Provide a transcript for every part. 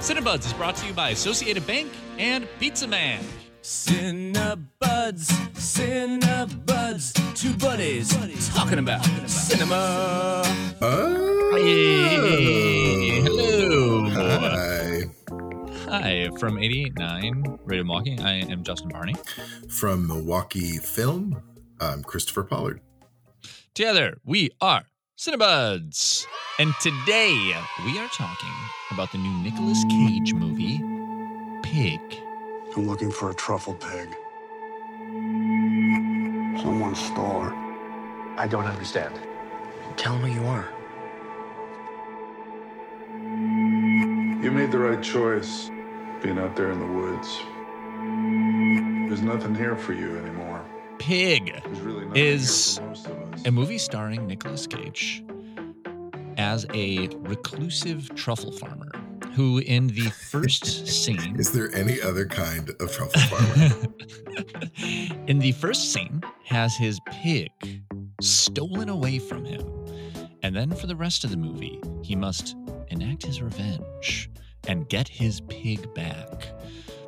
Cinebuds is brought to you by Associated Bank and Pizza Man. Cinebuds, Cinebuds, two buddies talking about cinema. Oh, Hey, hello. hi. Hi, from 88.9 Radio Milwaukee. I am Justin Barney. From Milwaukee Film, I'm Christopher Pollard. Together, we are Cinebuds. And today, we are talking about the new Nicolas Cage movie, Pig. I'm looking for a truffle pig. Someone stole her. I don't understand. Tell him who you are. You made the right choice being out there in the woods. There's nothing here for you anymore. Pig There's really nothing Is here for most of us. a movie starring Nicolas Cage as a reclusive truffle farmer who, in the first scene, Is there any other kind of truffle farmer? in the first scene, has his pig stolen away from him. And then for the rest of the movie, he must enact his revenge and get his pig back.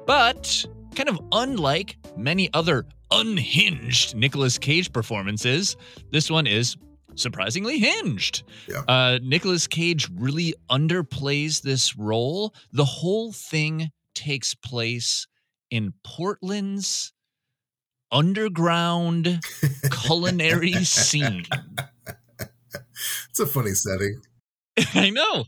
But kind of unlike many other unhinged Nicolas Cage performances, this one is surprisingly hinged. Yeah. Uh, Nicolas Cage really underplays this role. The whole thing takes place in Portland's underground culinary scene. it's a funny setting. I know.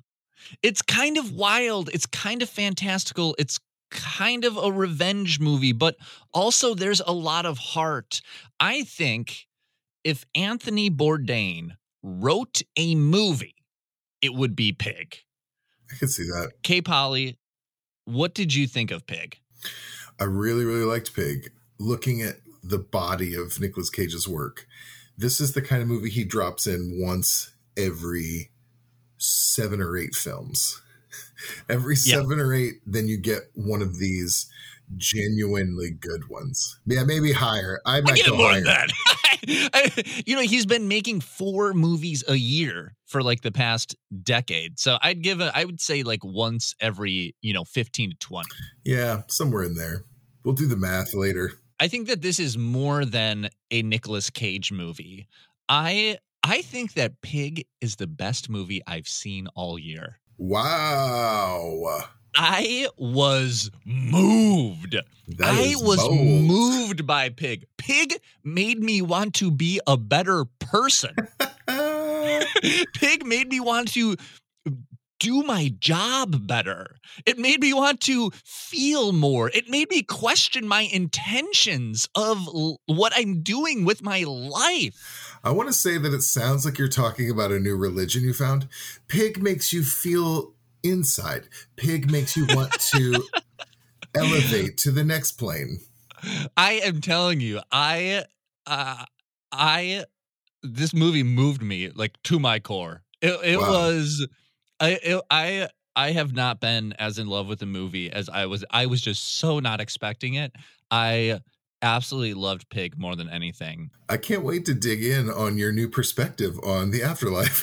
It's kind of wild. It's kind of fantastical. It's kind of a revenge movie, but also there's a lot of heart. I think if Anthony Bourdain wrote a movie, it would be Pig. I can see that. K Polly, what did you think of Pig? I really, really liked Pig. Looking at the body of Nicolas Cage's work, this is the kind of movie he drops in once every seven or eight films. Every Yeah. seven or eight, then you get one of these genuinely good ones. Yeah, maybe higher. I I might give go more higher. than that. I- you know, he's been making four movies a year for like the past decade. So I'd give it, I would say like once every, you know, 15 to 20. Yeah, somewhere in there. We'll do the math later. I think that this is more than a Nicolas Cage movie. I I think that Pig is the best movie I've seen all year. Wow. I was moved. That I was bold. moved by Pig. Pig made me want to be a better person. Pig made me want to do my job better. It made me want to feel more. It made me question my intentions of l- what I'm doing with my life. I want to say that it sounds like you're talking about a new religion you found. Pig makes you feel inside. Pig makes you want to elevate to the next plane. I am telling you, I uh I this movie moved me like to my core. It it Wow. was I I I have not been as in love with the movie as I was. I was just so not expecting it. I absolutely loved Pig more than anything. I can't wait to dig in on your new perspective on the afterlife.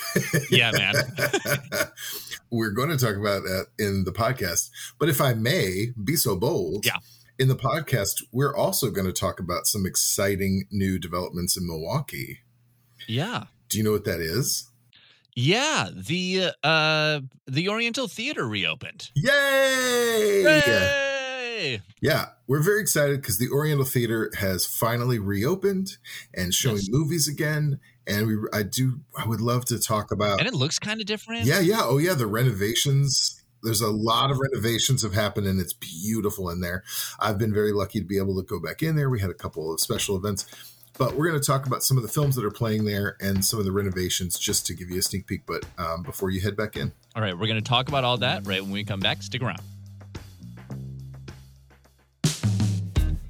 Yeah, man. We're going to talk about that in the podcast. But if I may be so bold, Yeah. in the podcast, we're also going to talk about some exciting new developments in Milwaukee. Yeah. Do you know what that is? Yeah, the uh the Oriental Theater reopened. Yay! Yay! Yeah, we're very excited because the Oriental Theater has finally reopened and showing Yes. movies again. And we, I do, I would love to talk about. And it looks kind of different. Yeah, yeah, oh yeah, the renovations. There's a lot of renovations have happened, and it's beautiful in there. I've been very lucky to be able to go back in there. We had a couple of special events, but we're going to talk about some of the films that are playing there and some of the renovations, just to give you a sneak peek. But um, before you head back in, All right, we're going to talk about all that right when we come back. Stick around.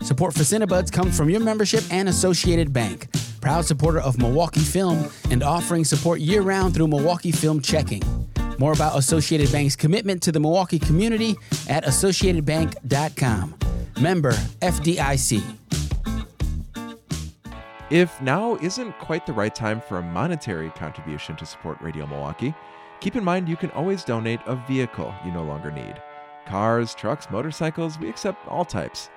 Support for Cinebuds comes from your membership and Associated Bank, proud supporter of Milwaukee Film and offering support year round through Milwaukee Film Checking. More about Associated Bank's commitment to the Milwaukee community at associatedbank.com. Member FDIC. If now isn't quite the right time for a monetary contribution to support Radio Milwaukee, keep in mind you can always donate a vehicle you no longer need. Cars, trucks, motorcycles, we accept all types.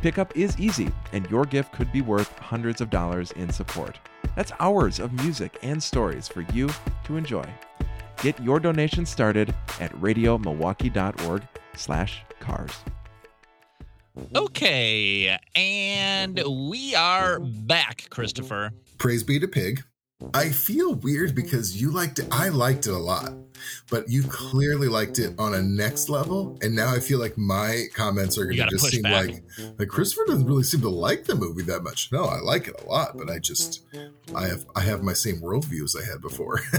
Pickup is easy, and your gift could be worth hundreds of dollars in support. That's hours of music and stories for you to enjoy. Get your donation started at radiomilwaukee.org slash cars. Okay, and we are back, Christopher. Praise be to Pig. I feel weird because you liked it. I liked it a lot, but you clearly liked it on a next level. And now I feel like my comments are going to just seem back. like like Christopher doesn't really seem to like the movie that much. No, I like it a lot, but I just I have I have my same worldview as I had before.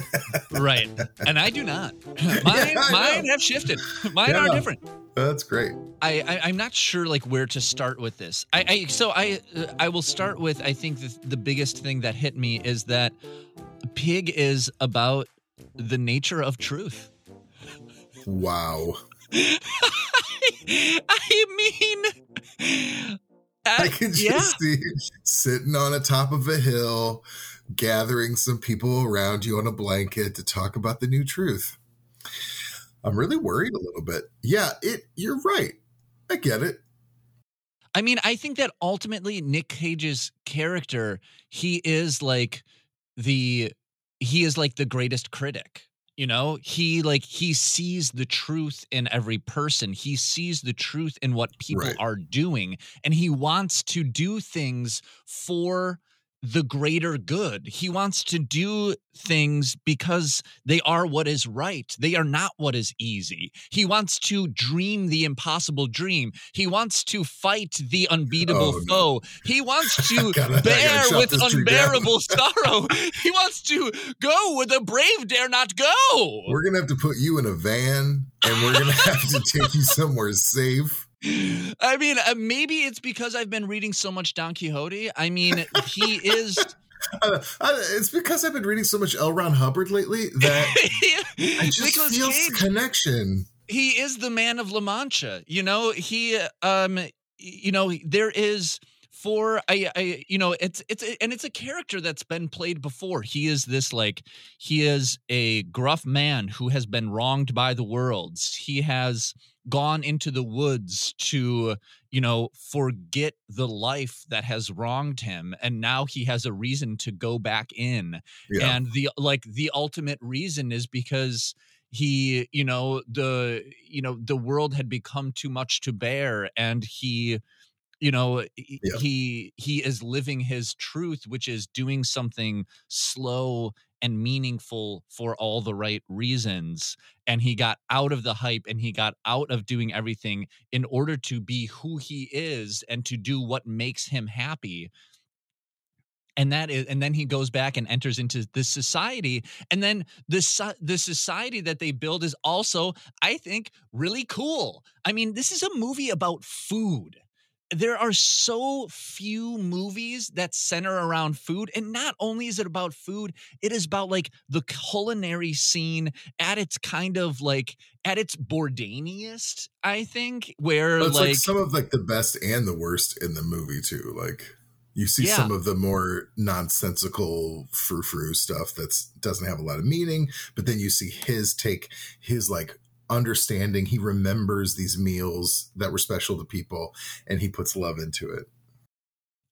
Right, and I do not. Mine, I mine have shifted. Mine Yeah. are different. That's great. I, I I'm not sure like where to start with this. I, I so I uh, I will start with I think the, the biggest thing that hit me is that Pig is about the nature of truth. Wow. I mean, I uh, can just yeah. see sitting on the top of a hill, gathering some people around you on a blanket to talk about the new truth. I'm really worried a little bit. Yeah, it. You're right. I get it. I mean, I think that ultimately Nick Cage's character, he is like the he is like the greatest critic. You know, he like he sees the truth in every person. He sees the truth in what people Right. are doing and he wants to do things for the greater good. He wants to do things because they are what is right. They are not what is easy. He wants to dream the impossible dream. He wants to fight the unbeatable Oh, no. foe. He wants to Gotta- bear with this tree down. unbearable sorrow. He wants to go where the brave dare not go. We're gonna have to put you in a van, and we're gonna have to take you somewhere safe. I mean, uh, maybe it's because I've been reading so much Don Quixote. I mean, he is. Uh, I- it's because I've been reading so much L. Ron Hubbard lately that I just Nicolas feel Cage, connection. he is the man of La Mancha. You know, he, um, you know, there is for I, I, you know, it's it's and it's a character that's been played before. He is this like he is a gruff man who has been wronged by the worlds. He has gone into the woods to you know forget the life that has wronged him and now he has a reason to go back in Yeah. and the like the ultimate reason is because he you know the you know the world had become too much to bear and he you know Yeah. he he is living his truth which is doing something slow and meaningful for all the right reasons and he got out of the hype and he got out of doing everything in order to be who he is and to do what makes him happy. And that is and then he goes back and enters into this society and then this the society that they build is also i think really cool. I mean this is a movie about food there are so few movies that center around food and not only is it about food it is about like the culinary scene at its kind of like at its bourdainiest i think where it's like, like some of like the best and the worst in the movie too. Like you see Yeah. some of the more nonsensical frou frou stuff that doesn't have a lot of meaning, but then you see his take, his like understanding. He remembers these meals that were special to people, and he puts love into it.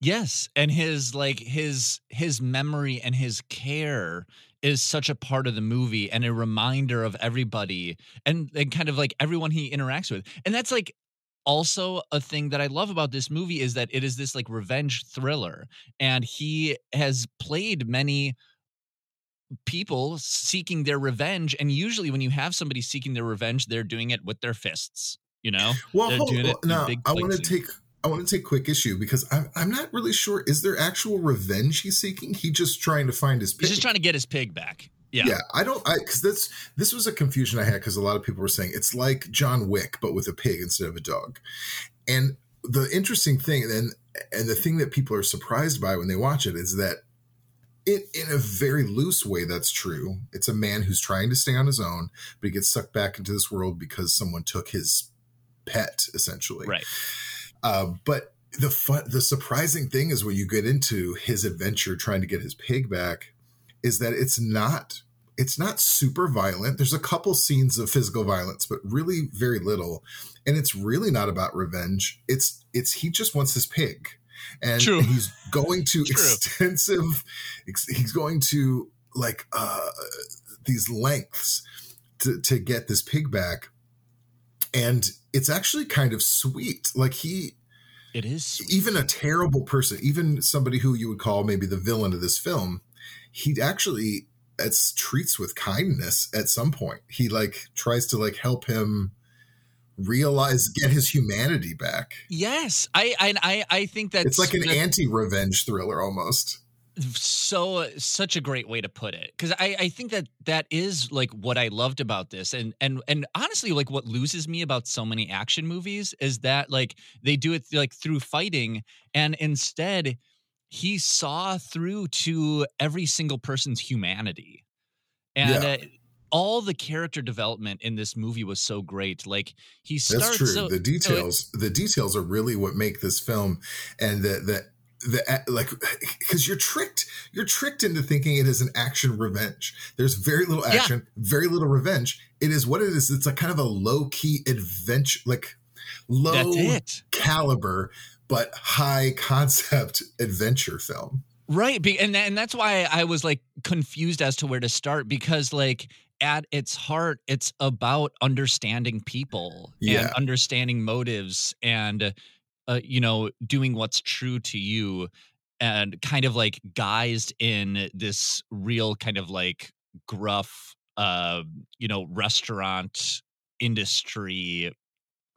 Yes, and his like his his memory and his care is such a part of the movie and a reminder of everybody and and kind of like everyone he interacts with. And that's like also a thing that I love about this movie is that it is this like revenge thriller and he has played many people seeking their revenge and usually when you have somebody seeking their revenge they're doing it with their fists, you know? Well, They're hold, doing it well, now I want to take I want to take quick issue because I'm I'm not really sure. Is there actual revenge he's seeking? He just trying to find his. Pig. He's just trying to get his pig back. Yeah. Yeah, I don't. I because that's this was a confusion I had because a lot of people were saying it's like John Wick but with a pig instead of a dog. And the interesting thing, and and the thing that people are surprised by when they watch it is that it in a very loose way that's true. It's a man who's trying to stay on his own, but he gets sucked back into this world because someone took his pet, essentially. Right. Uh, but the fun, the surprising thing is when you get into his adventure trying to get his pig back, is that it's not it's not super violent. There's a couple scenes of physical violence, but really very little. And it's really not about revenge. It's it's he just wants his pig. And True. he's going to True. extensive ex- he's going to like uh these lengths to to get this pig back. And it's actually kind of sweet. Like he It is. even a terrible person, even somebody who you would call maybe the villain of this film, he actually it's treats with kindness at some point. He like tries to like help him realize get his humanity back. Yes, I I I, I think that It's like an anti-revenge thriller almost. so such a great way to put it because I, I think that that is like what i loved about this and and and honestly like what loses me about so many action movies is that like they do it like through fighting and instead he saw through to every single person's humanity and Yeah. uh, all the character development in this movie was so great like he starts. That's true. so, the so it- details, the details are really what make this film, and the the the like because you're tricked, you're tricked into thinking it is an action revenge. There's very little Yeah. action, very little revenge. It is what it is. It's a kind of a low key adventure, like low caliber but high concept adventure film. Right, and and that's why I was like confused as to where to start because like at its heart it's about understanding people and understanding motives and uh, you know doing what's true to you and kind of like guised in this real kind of like gruff uh you know restaurant industry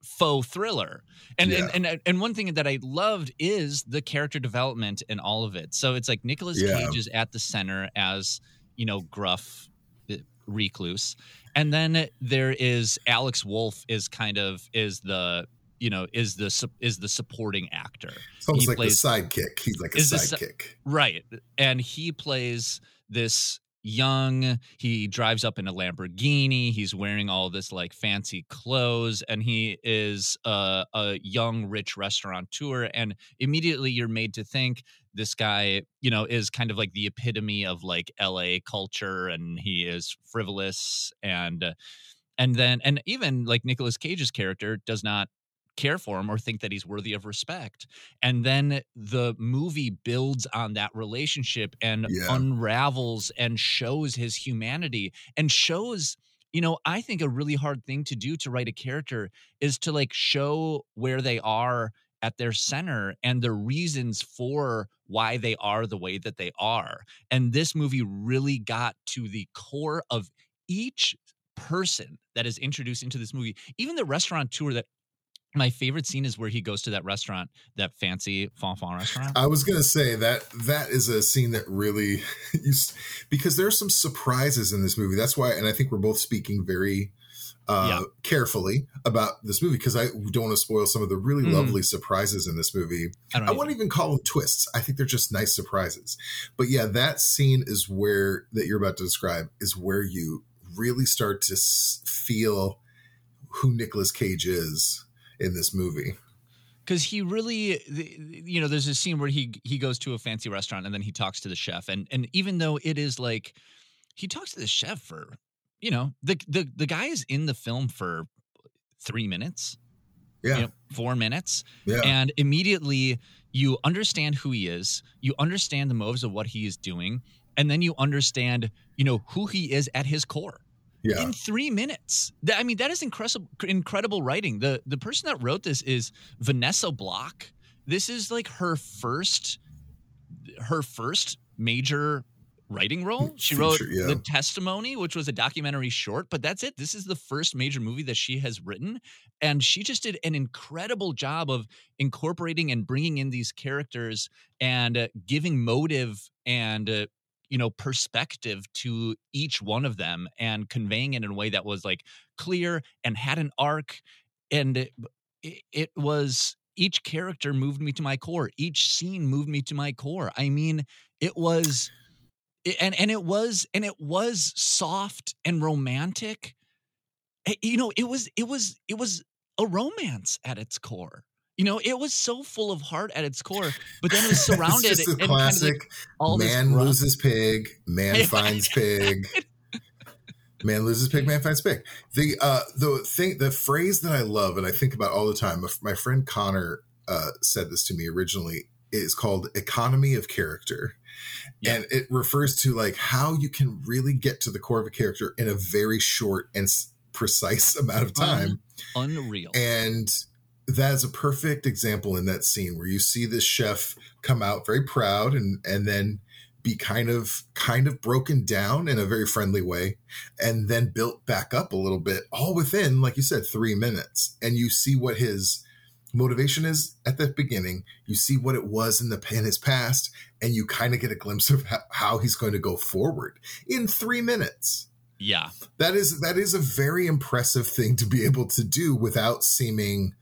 faux thriller and, Yeah. and and and one thing that I loved is the character development in all of it. So it's like Nicolas Yeah. Cage is at the center as you know gruff uh, recluse, and then there is Alex Wolff is kind of is the you know is the is the supporting actor. It's almost He like plays- the sidekick. He's like a sidekick. right. And he plays this young he drives up in a lamborghini. He's wearing all this like fancy clothes. And he is a, a young rich restaurateur. And immediately you're made to think this guy you know is kind of like the epitome of like la culture and he is frivolous and uh, and then and even like Nicolas Cage's character does not care for him or think that he's worthy of respect and then the movie builds on that relationship and Yeah. unravels and shows his humanity and shows you know i think a really hard thing to do to write a character is to like show where they are at their center and the reasons for why they are the way that they are and this movie really got to the core of each person that is introduced into this movie even the restaurateur that my favorite scene is where he goes to that restaurant, that fancy Fanfan restaurant. I was gonna say that that is a scene that really, you, because there are some surprises in this movie. That's why, and I think we're both speaking very uh, Yeah. carefully about this movie because I don't want to spoil some of the really Mm. lovely surprises in this movie. I I wouldn't even call them twists. I think they're just nice surprises. But yeah, that scene is where that you're about to describe is where you really start to s- feel who Nicolas Cage is in this movie. because he really you know there's a scene where he he goes to a fancy restaurant and then he talks to the chef and and even though it is like he talks to the chef for you know the the the guy is in the film for three minutes Yeah, you know, four minutes yeah, and immediately you understand who he is you understand the motives of what he is doing and then you understand you know who he is at his core yeah. in three minutes. That- I mean, that is incredible, incredible writing. the The person that wrote this is Vanessa Block. This is like her first, her first major writing role. She wrote Feature, yeah. the Testimony, which was a documentary short, but that's it. This is the first major movie that she has written, and she just did an incredible job of incorporating and bringing in these characters and uh, giving motive and. Uh, you know perspective to each one of them and conveying it in a way that was like clear and had an arc and it, it was each character moved me to my core each scene moved me to my core i mean it was and and it was and it was soft and romantic you know it was it was it was a romance at its core you know it was so full of heart at its core but then it was surrounded it's just the kind of like classic all man loses pig, man finds pig. Man loses pig, man finds pig. The uh the thing the phrase that I love and I think about all the time, my friend Connor uh said this to me originally, is called economy of character. Yeah. And it refers to like how you can really get to the core of a character in a very short and precise amount of time. Un- unreal. And that's a perfect example in that scene where you see this chef come out very proud and and then be kind of kind of broken down in a very friendly way and then built back up a little bit all within like you said 3 minutes and you see what his motivation is at the beginning. You see what it was in the in his past and you kind of get a glimpse of how, he's going to go forward in 3 minutes. Yeah. That is that is a very impressive thing to be able to do without seeming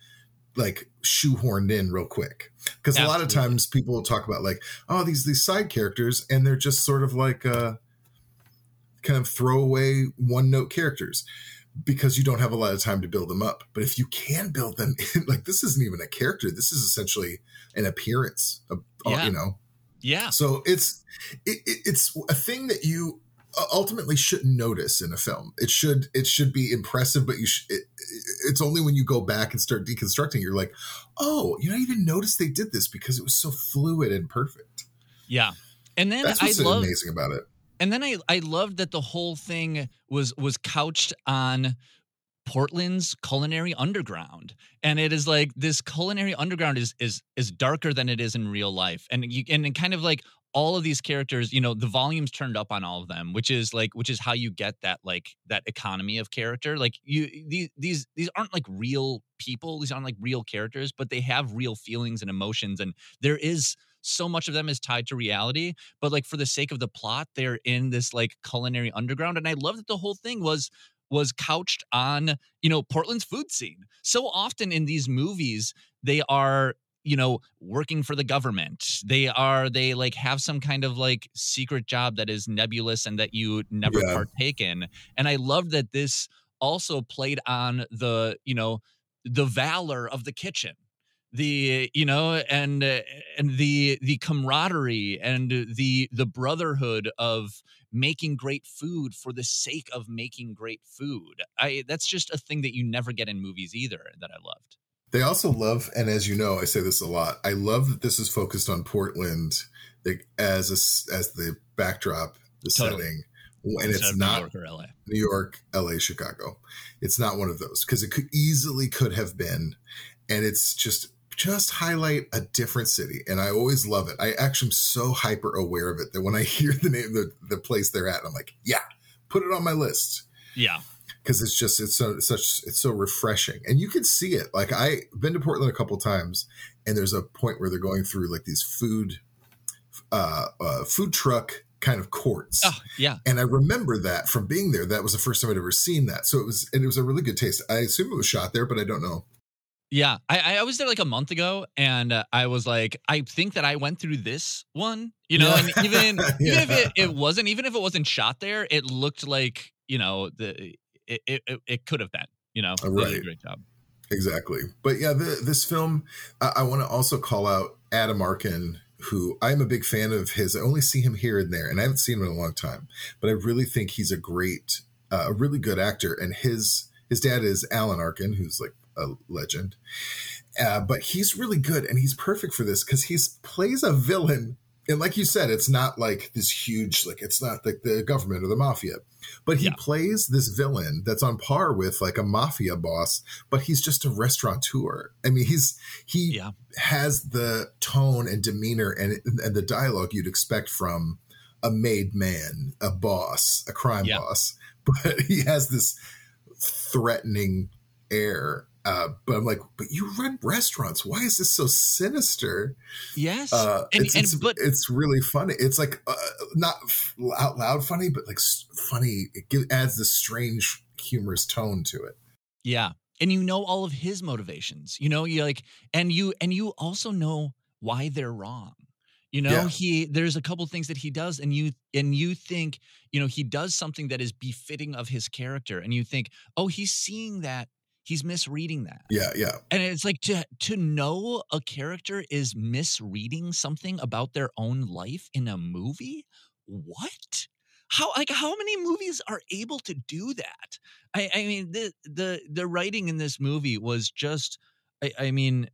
like shoehorned in real quick. Because a lot of times people will talk about like oh these these side characters and they're just sort of like uh kind of throwaway one note characters because you don't have a lot of time to build them up but if you can build them in, like this isn't even a character this is essentially an appearance of, yeah. you know yeah so it's it, it's a thing that you uh, ultimately shouldn't notice in a film. It should it should be impressive, but you sh- it, it's only when you go back and start deconstructing you're like, oh, you know, I even noticed they did this because it was so fluid and perfect. Yeah, and then that's what's I love, amazing about it. And then I I loved that the whole thing was was couched on Portland's culinary underground, and it is like this culinary underground is is is darker than it is in real life, and you and kind of like all of these characters you know the volumes turned up on all of them which is like which is how you get that like that economy of character. Like you these these these aren't like real people. These aren't like real characters but they have real feelings and emotions. And there is so much of them is tied to reality but like for the sake of the plot they're in this like culinary underground and i love that the whole thing was was couched on you know portland's food scene. So often in these movies they are you know working for the government. They are they like have some kind of like secret job that is nebulous and that you never yeah. partake in and i love that this also played on the you know the valor of the kitchen the you know and uh, and the the camaraderie and the the brotherhood of making great food for the sake of making great food i that's just a thing that you never get in movies either that i loved they also love, and as you know, I say this a lot. I love that this is focused on Portland as a, as the backdrop, the totally. setting, and Instead it's not New York, LA. New York, LA, Chicago. It's not one of those because it could easily could have been, and it's just just highlight a different city, and I always love it. I actually am so hyper aware of it that when I hear the name the, the place they're at, I'm like, yeah, put it on my list. Yeah, because it's just it's so it's such it's so refreshing. And you can see it. Like i've been to portland a couple times and there's a point where they're going through like these food uh, uh food truck kind of courts. Oh, yeah. And i remember that from being there. That was the first time i'd ever seen that. So it was and it was a really good taste. I assume it was shot there but i don't know yeah, I, I was there like a month ago, and uh, I was like, I think that I went through this one, you know, yeah. and even yeah. even if it, it wasn't, even if it wasn't shot there, it looked like you know the it it, it could have been. You know, right. a great job. Exactly, but yeah, the, this film. I, I want to also call out Adam Arkin, who I'm a big fan of his. I only see him here and there, and I haven't seen him in a long time. But I really think he's a great, uh, a really good actor. And his his dad is Alan Arkin, who's like a legend. Uh, but he's really good, and he's perfect for this because he plays a villain. And like you said, it's not like this huge, like it's not like the government or the mafia but he yeah. plays this villain that's on par with like a mafia boss, but he's just a restaurateur. I mean, he's he yeah. has the tone and demeanor and and the dialogue you'd expect from a made man, a boss, a crime yeah. boss, but he has this threatening air uh, but I'm like, but you run restaurants. Why is this so sinister? Yes, uh, and, it's, and, it's, but, it's really funny. It's like uh, not out loud funny, but like funny. It gives, adds this strange, humorous tone to it. Yeah, and you know all of his motivations. You know, you like, and you and you also know why they're wrong. You know, yeah. he there's a couple things that he does, and you and you think, you know, he does something that is befitting of his character, and you think, oh, he's seeing that he's misreading that. Yeah, yeah. And it's like to to know a character is misreading something about their own life in a movie. What? how like how many movies are able to do that? I, I mean the the the writing in this movie was just I, I mean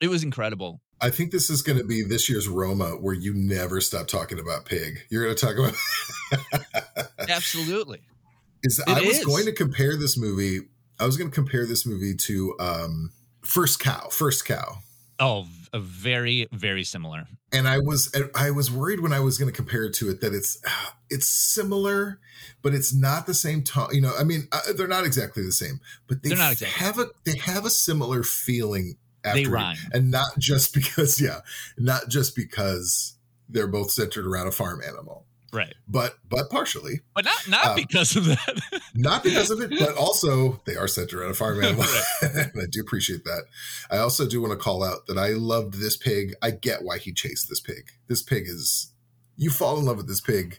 it was incredible. I think this is going to be this year's Roma, where you never stop talking about pig. You're going to talk about absolutely. Is It I was is. going to compare this movie. I was going to compare this movie to um, First Cow. First Cow. Oh, very very similar. and I was I was worried when I was going to compare it to it that it's it's similar, but it's not the same tone. You know, I mean, uh, they're not exactly the same, but they They're not exactly. have a they have a similar feeling. After They rhyme. and not just because yeah, not just because they're both centered around a farm animal, Right. but but partially, But not not Um, because of that. not because of it, but also they are centered around a farm animal. and I do appreciate that. I also do want to call out that I loved this pig. I get why he chased this pig. This pig is you fall in love with this pig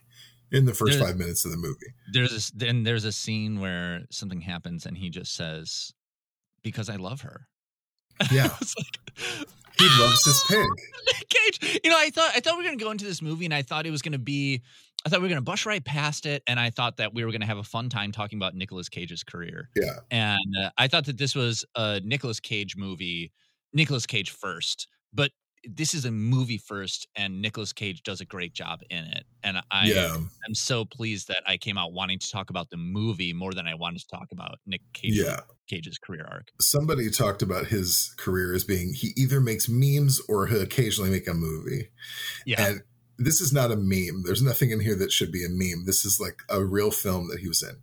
in the first There- five minutes of the movie. there's this, then there's a scene where something happens and he just says, "Because I love her." Yeah, like he loves his pig. Nick Cage. You know, I thought I thought we were gonna go into this movie, and I thought it was gonna be, I thought we were gonna brush right past it, and I thought that we were gonna have a fun time talking about Nicolas Cage's career. Yeah, And uh, I thought that this was a Nicolas Cage movie, Nicolas Cage first, but this is a movie first, and Nicolas Cage does a great job in it. And I yeah, am so pleased that I came out wanting to talk about the movie more than I wanted to talk about Nick Cage, yeah. Cage's career arc. Somebody talked about his career as being he either makes memes or he'll occasionally make a movie. Yeah. And this is not a meme. There's nothing in here that should be a meme. This is like a real film that he was in.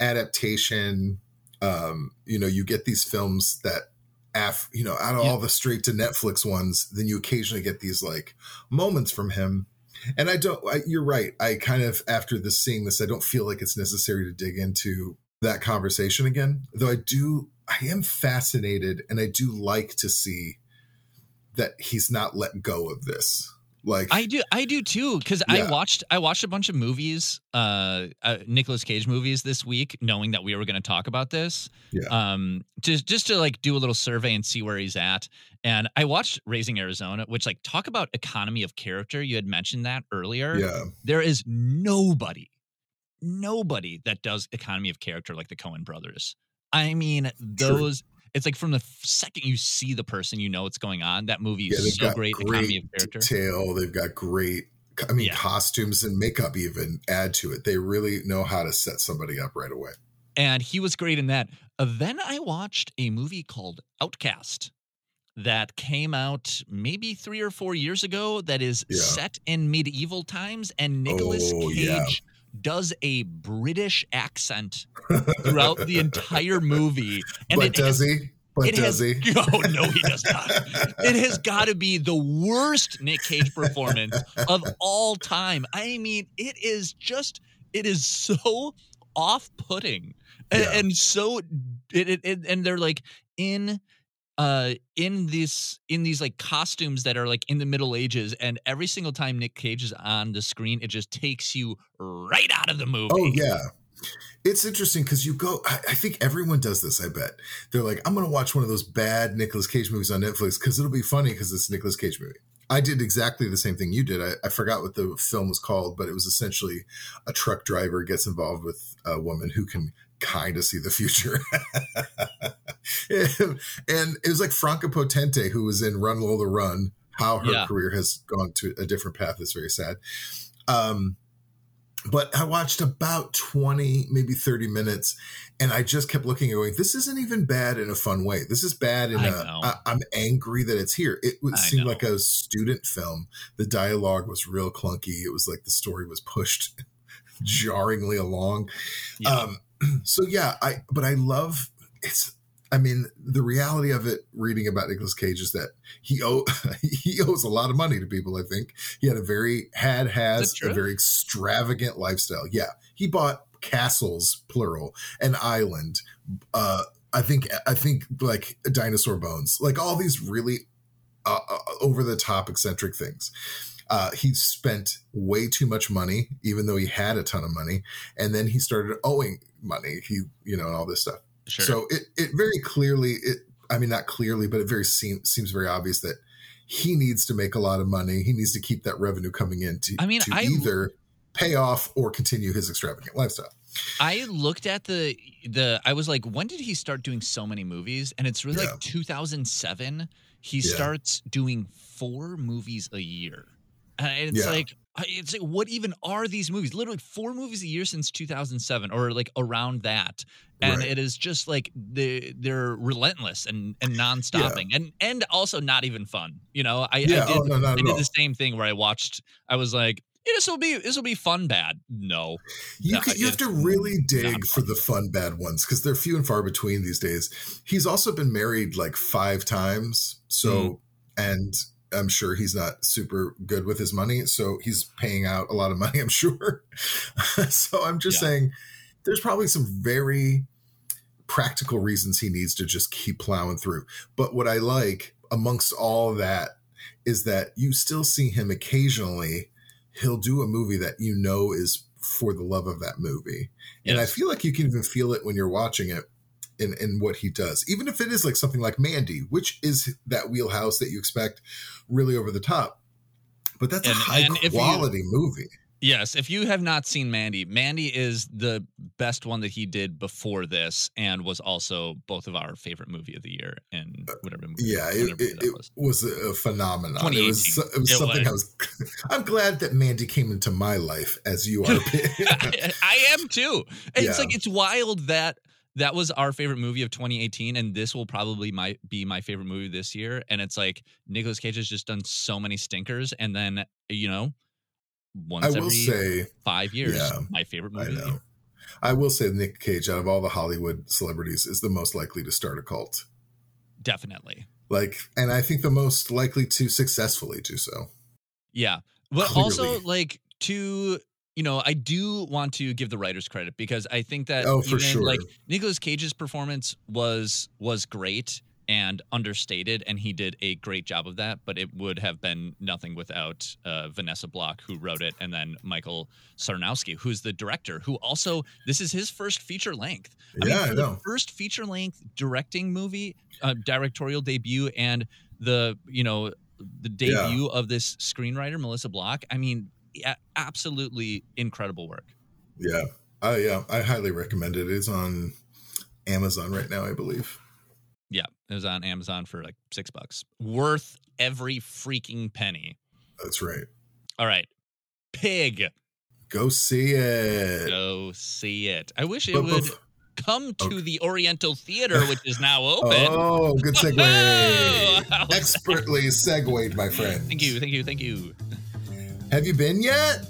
Adaptation. Um, you know, you get these films that af you know, out of Yeah. all the straight to Netflix ones, then you occasionally get these like moments from him. And I don't I, you're right. I kind of after this seeing this, I don't feel like it's necessary to dig into that conversation again. Though I do I am fascinated and I do like to see that he's not let go of this. Like I do, I do too, because Yeah. I watched, I watched a bunch of movies, uh, uh Nicolas Cage movies this week, knowing that we were going to talk about this. Yeah. Um, just just to like do a little survey and see where he's at. And I watched Raising Arizona, which like talk about economy of character. You had mentioned that earlier. yeah. There is nobody, nobody that does economy of character like the Coen brothers. I mean, those. It's like from the second you see the person, you know what's going on. That movie Yeah, is so great, great economy of character. detail. They've got great, I mean, Yeah. costumes and makeup even add to it. They really know how to set somebody up right away. and he was great in that. Uh, then I watched a movie called Outcast that came out maybe three or four years ago. That is Yeah. set in medieval times, and Nicolas Oh, Cage yeah. Does a British accent throughout the entire movie. And but it, does he? But it does has, he? Oh no, he does not. It has got to be the worst Nick Cage performance of all time. I mean, it is just it is so off-putting and, Yeah. and so it, it, it and they're like in uh in this in these like costumes that are like in the middle ages and every single time Nick Cage is on the screen it just takes you right out of the movie. Oh yeah. It's interesting because you go. I, I think everyone does this. I bet they're like, I'm going to watch one of those bad Nicolas Cage movies on Netflix because it'll be funny because it's a Nicolas Cage movie. I did exactly the same thing you did. I, I forgot what the film was called, but it was essentially a truck driver gets involved with a woman who can kind of see the future. and it was like Franka Potente, who was in Run Lola the Run, how her Yeah. career has gone to a different path. It's very sad. Um, but I watched about 20, maybe 30 minutes, and I just kept looking and going, this isn't even bad in a fun way. This is bad in I a. I, I'm angry that it's here. It would seem like a student film. The dialogue was real clunky. It was like the story was pushed jarringly along. Yeah. Um, so yeah, I, but I love it's, I mean, the reality of it, reading about Nicolas Cage is that he owe, he owes a lot of money to people. I think he had a very had has a very extravagant lifestyle. Yeah, he bought castles, plural, an island. Uh, I think I think like dinosaur bones, like all these really uh, uh, over the top eccentric things. Uh, he spent way too much money, even though he had a ton of money, and then he started owing money. He, you know, and all this stuff. sure. So it, it very clearly, it I mean not clearly, but it very seem, seems very obvious that he needs to make a lot of money. He needs to keep that revenue coming in to, I mean, to I- either pay off or continue his extravagant lifestyle. I looked at the the I was like, when did he start doing so many movies? And it's really Yeah. like 2007. He Yeah. starts doing four movies a year. And it's Yeah. like it's like what even are these movies? Literally four movies a year since 2007 or like around that. And Right. it is just like they they're relentless and and non-stopping and and also not even fun. You know, I, Yeah, I did oh, no, I did the same thing where I watched I was like yeah, this will be this will be fun bad. No. You, No, could, you have to really dig for the fun bad ones because they're few and far between these days. He's also been married like five times, so Mm. and I'm sure he's not super good with his money, so he's paying out a lot of money. I'm sure. so I'm just Yeah. saying, there's probably some very practical reasons he needs to just keep plowing through. But what I like amongst all that is that you still see him occasionally. He'll do a movie that you know is for the love of that movie. And I feel like you can even feel it when you're watching it in, in what he does. Even if it is like something like Mandy, which is that wheelhouse that you expect really over the top. But that's And- a high if you- quality movie. Yes, if you have not seen Mandy, Mandy is the best one that he did before this, and was also both of our favorite movie of the year and uh, whatever movie. Yeah, it, whatever it, it was. was a, phenomenon. It was, it was something was. I was. I'm glad that Mandy came into my life as you are. I, I am too. It's Yeah. like it's wild that that was our favorite movie of 2018, and this will probably my be my favorite movie this year. And it's like Nicolas Cage has just done so many stinkers, and then you know, once I will every say, five years, yeah, my favorite I movie. know. I will say, Nick Cage, out of all the Hollywood celebrities, is the most likely to start a cult. Definitely. Like, and I think the most likely to successfully do so. Yeah. But also like to you know, I do want to give the writers credit because I think that Oh, for even sure. like Nicolas Cage's performance was was great and understated and he did a great job of that, but it would have been nothing without uh, Vanessa Block who wrote it and then Michael Sarnoski who's the director who also this is his first feature length. I Yeah, mean, I know. first feature length directing movie, uh, directorial debut and the, you know, the Yeah. debut of this screenwriter Melissa Block. I mean, yeah, absolutely incredible work. Yeah. I yeah, I highly recommend it. It's on Amazon right now, I believe. Yeah, it was on Amazon for like six bucks, worth every freaking penny. That's right. All right, Pig, Go see it. go see it. I wish it But would bef- come to Okay. the Oriental Theater, which is now open. Oh, good segue. Expertly segued, my friend. Thank you, thank you, thank you. Have you been yet?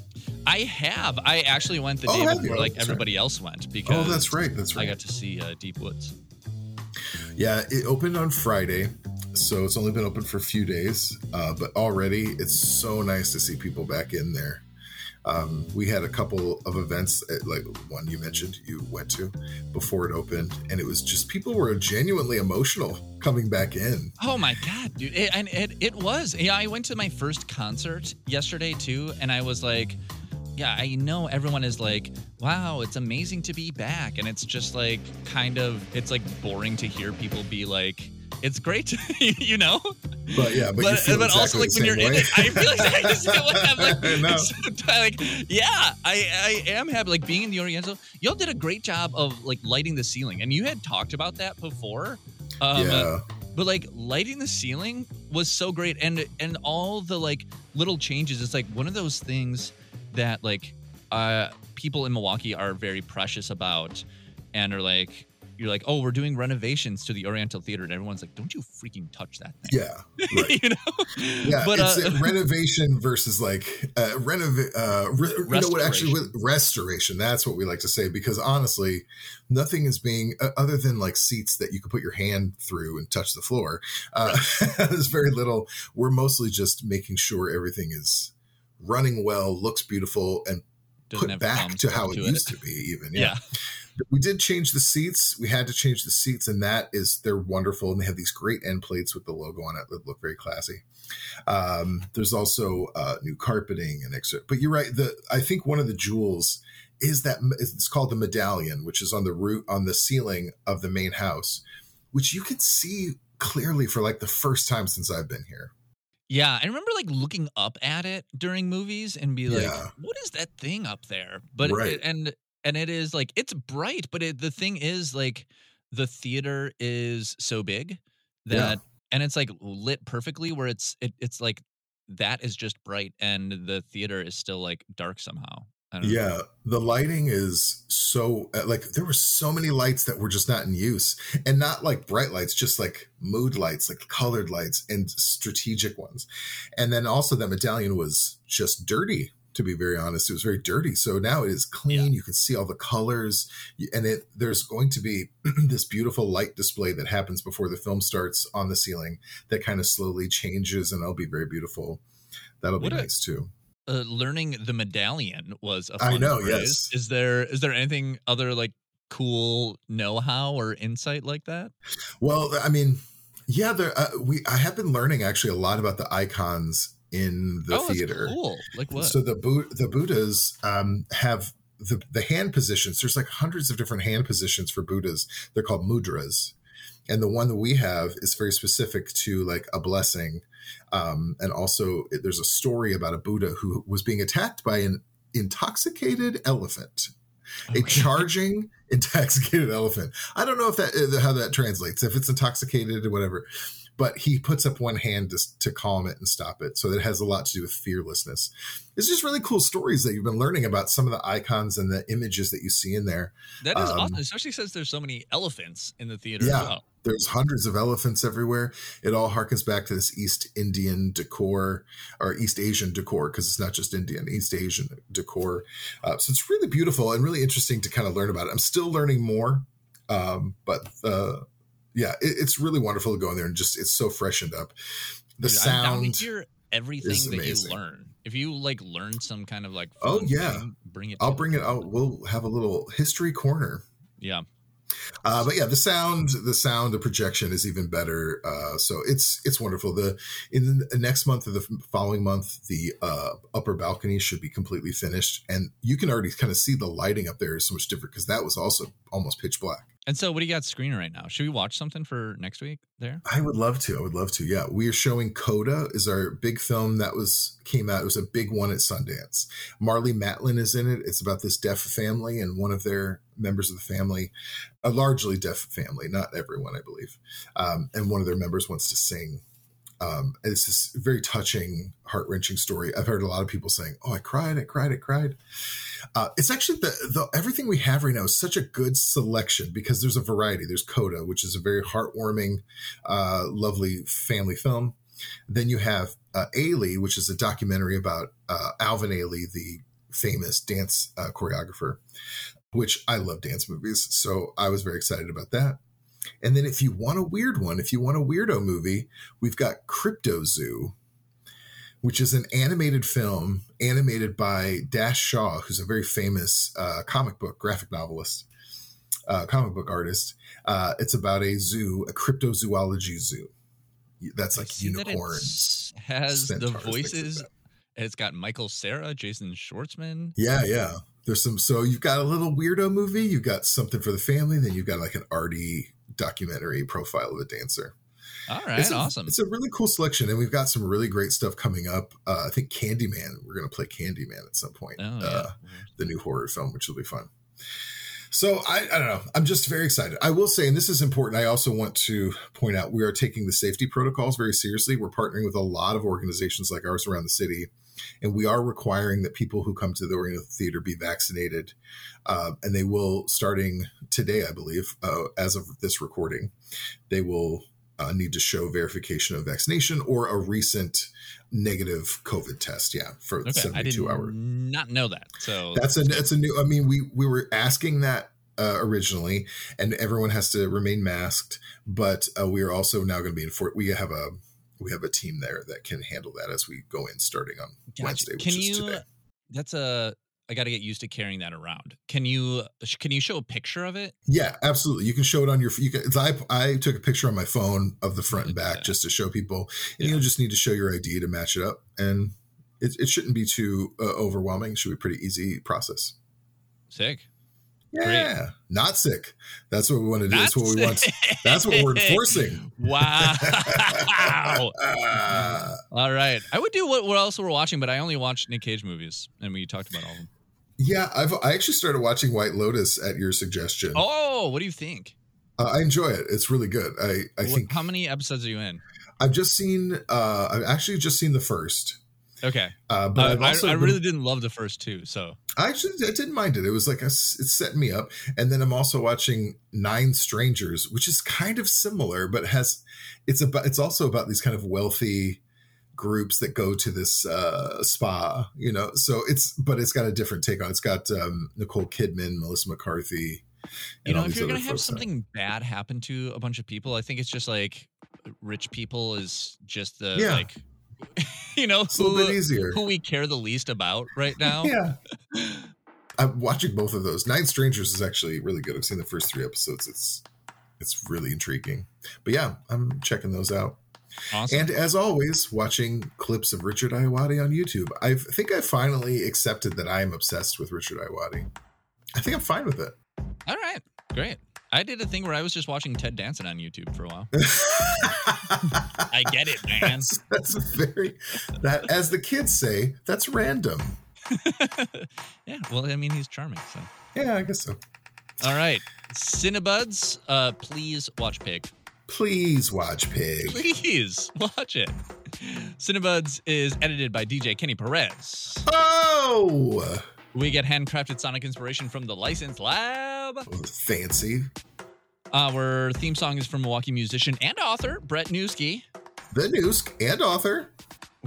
I have. I actually went the Oh, day you? before Oh, like that's right. everybody else went because Oh, that's right. That's right. I got to see uh, Deep Woods. Yeah, it opened on Friday, so it's only been open for a few days, uh, but already it's so nice to see people back in there. Um, we had a couple of events, at, like one you mentioned you went to before it opened, and it was just people were genuinely emotional coming back in. Oh my god, dude! It, and it it was. Yeah, I went to my first concert yesterday too, and I was like, yeah, I know everyone is like, wow, it's amazing to be back, and it's just like kind of it's like boring to hear people be like, it's great, to, you know. But yeah, but, But, but also like when you're same in it, I feel like I just feel like I'm like, know. it's like yeah, I I am happy. Like being in the Oriental, y'all did a great job of like lighting the ceiling, and you had talked about that before. Um, yeah, but like lighting the ceiling was so great and and all the like little changes it's like one of those things that like uh people in milwaukee are very precious about and are like you're like oh we're doing renovations to the oriental theater and everyone's like don't you freaking touch that thing yeah, right. you know Yeah, but it's uh, renovation versus like uh, renov. Uh, re- you know what? Actually, with restoration. That's what we like to say because honestly, nothing is being uh, other than like seats that you could put your hand through and touch the floor. Uh, there's very little. We're mostly just making sure everything is running well, looks beautiful, and doesn't put back to how it to used to be. Even yeah we did change the seats. We had to change the seats, and that is they're wonderful, and they have these great end plates with the logo on it that look very classy. Um, there's also uh, new carpeting and extra. But you're right. The I think one of the jewels is that it's called the medallion, which is on the root on the ceiling of the main house, which you can see clearly for like the first time since I've been here. Yeah, I remember like looking up at it during movies and be like, Yeah. "What is that thing up there?" But Right. it, and and it is like it's bright, but it, the thing is like the theater is so big Yeah. that and it's like lit perfectly where it's it, it's like that is just bright and the theater is still like dark somehow. Don't know. Yeah, the lighting is so uh, like there were so many lights that were just not in use, and not like bright lights, just like mood lights, like colored lights and strategic ones. And then also that medallion was just dirty. To be very honest, it was very dirty. So now it is clean. You can see all the colors, and it there's going to be this beautiful light display that happens before the film starts on the ceiling that kind of slowly changes, and it'll be very beautiful. That'll be a- nice too. uh, learning the medallion was a I know, yes. Is there is there anything other like cool know-how or insight like that? Well, I mean, yeah, there uh, we I have been learning actually a lot about the icons in the oh, theater. cool. Like what? So the Bu- the Buddhas um, have the the hand positions. There's like hundreds of different hand positions for Buddhas. They're called mudras, and the one that we have is very specific to like a blessing. Um, and also, there's a story about a Buddha who was being attacked by an intoxicated elephant a charging intoxicated elephant. I don't know if that uh, how that translates. If it's intoxicated or whatever, but he puts up one hand to, to calm it and stop it. So it has a lot to do with fearlessness. It's just really cool stories that you've been learning about some of the icons and the images that you see in there. That is Um, awesome, especially since there's so many elephants in the theater Yeah. well. There's hundreds of elephants everywhere. It all harkens back to this East Indian decor or East Asian decor because it's not just Indian, East Asian decor. Uh, so it's really beautiful and really interesting to kind of learn about it. I'm still learning more, um, but uh, yeah, it, it's really wonderful to go in there and just it's so freshened up. The Dude, sound. to hear everything that you learn. If you like learn some kind of like Oh, yeah. thing, bring it. I'll bring it out. We'll have a little history corner. Yeah. Uh, but yeah, the sound, the sound, the projection is even better. Uh, so it's it's wonderful. The in the next month or the following month, the uh, upper balcony should be completely finished, and you can already kind of see the lighting up there is so much different because that was also almost pitch black. And so, what do you got screening right now? Should we watch something for next week? There. I would love to. I would love to. Yeah, we are showing Coda is our big film that was came out. It was a big one at Sundance. Marlee Matlin is in it. It's about this deaf family and one of their members of the family, a largely deaf family, not everyone, I believe. Um, and one of their members wants to sing. Um, it's this very touching, heart wrenching story. I've heard a lot of people saying, "Oh, I cried, I cried, I cried." Uh, it's actually the, the everything we have right now is such a good selection because there's a variety. There's Coda, which is a very heartwarming, uh, lovely family film. Then you have uh, Ailey, which is a documentary about uh, Alvin Ailey, the famous dance uh, choreographer, which I love dance movies. So I was very excited about that. And then if you want a weird one, if you want a weirdo movie, we've got Cryptozoo, which is an animated film animated by Dash Shaw, who's a very famous uh, comic book graphic novelist, uh, comic book artist. Uh, it's about a zoo, a cryptozoology zoo. That's like see that unicorns. has the centaurs, things like voices. It's got Michael Cera, Jason Schwartzman. Yeah, yeah. There's some. So you've got a little weirdo movie. You've got something for the family. Then you've got like an arty documentary profile of a dancer. All right, it's a, awesome. It's a really cool selection, and we've got some really great stuff coming up. Uh, I think Candyman. We're going to play Candyman at some point. Oh, yeah. uh, the new horror film, which will be fun. So I, I don't know. I'm just very excited. I will say, and this is important. I also want to point out we are taking the safety protocols very seriously. We're partnering with a lot of organizations like ours around the city, and we are requiring that people who come to the Oriental Theater be vaccinated, uh, and they will starting today, I believe, uh, as of this recording, they will uh, need to show verification of vaccination or a recent negative COVID test. Yeah, for okay, 72 hours. not know that. So That's a that's a new. I mean, we we were asking that uh, originally, and everyone has to remain masked. But uh, we are also now going to be in Fort. We have a we have a team there that can handle that as we go in starting on Gotcha. Wednesday, which Can is you? today. That's a. I got to get used to carrying that around. Can you? Can you show a picture of it? Yeah, absolutely. You can show it on your. You can. it's- I I took a picture on my phone of the front and back that. just to show people, and Yeah. you'll just need to show your ID to match it up, and it, it shouldn't be too uh, overwhelming. It should be a pretty easy process. Sick. Great. Yeah, not sick. That's what we want to do. That's what we want. sick. That's what we're enforcing. Wow. wow. Uh, All right. I would do what, what else we're watching, but I only watched Nick Cage movies, and we talked about all of them. Yeah, I've I actually started watching White Lotus at your suggestion. Oh, what do you think? Uh, I enjoy it. It's really good. I I What- think how many episodes are you in? I've just seen. Uh, I've actually just seen the first. Okay. Uh, but Uh, I've also I been- really didn't love the first two, so I actually I didn't mind it. It was like a, it's setting me up. And then I'm also watching Nine Strangers, which is kind of similar, but has it's about it's also about these kind of wealthy groups that go to this uh, spa, you know. So it's but it's got a different take on. it. It's got um, Nicole Kidman, Melissa McCarthy. you know, if you're gonna have folks in it. something bad happen to a bunch of people, I think it's just like rich people is just the Yeah. like, you know, it's a little who, bit easier. who we care the least about right now. Yeah. I'm watching both of those. Nine Strangers is actually really good. I've seen the first three episodes. It's it's really intriguing. But yeah, I'm checking those out. Awesome. And as always, watching clips of Richard Ayoade on YouTube. I think I finally accepted that I am obsessed with Richard Ayoade. I think I'm fine with it. All right, great. I did a thing where I was just watching Ted Danson on YouTube for a while. I get it, man. That's, that's very that as the kids say, that's random. yeah, well, I mean, he's charming. So, Yeah, I guess so. all right, Cinebuds, uh, please watch Pig. Please watch Pig. Please watch it. Cinebuds is edited by DJ Kenny Perez. Oh, We get handcrafted sonic inspiration from the License Lab. fancy. Our theme song is from Milwaukee musician and author Brett Newski. The news and author.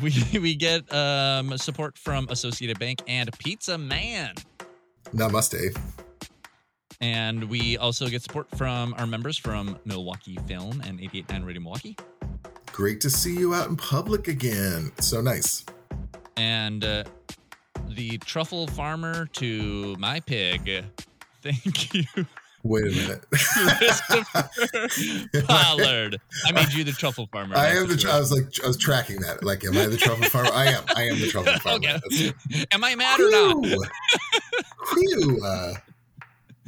We we get um, support from Associated Bank and Pizza Man. Namaste. And we also get support from our members from Milwaukee Film and 889 Radio Milwaukee. Great to see you out in public again. So nice. And uh, the truffle farmer to my pig. Thank you, Wait a minute. Christopher Pollard. I made you the truffle farmer. I am the. Tr- I was like, I was tracking that. Like, am I the truffle farmer? I am. I am the truffle farmer. okay. Am I mad or not? Whew. Whew. Uh,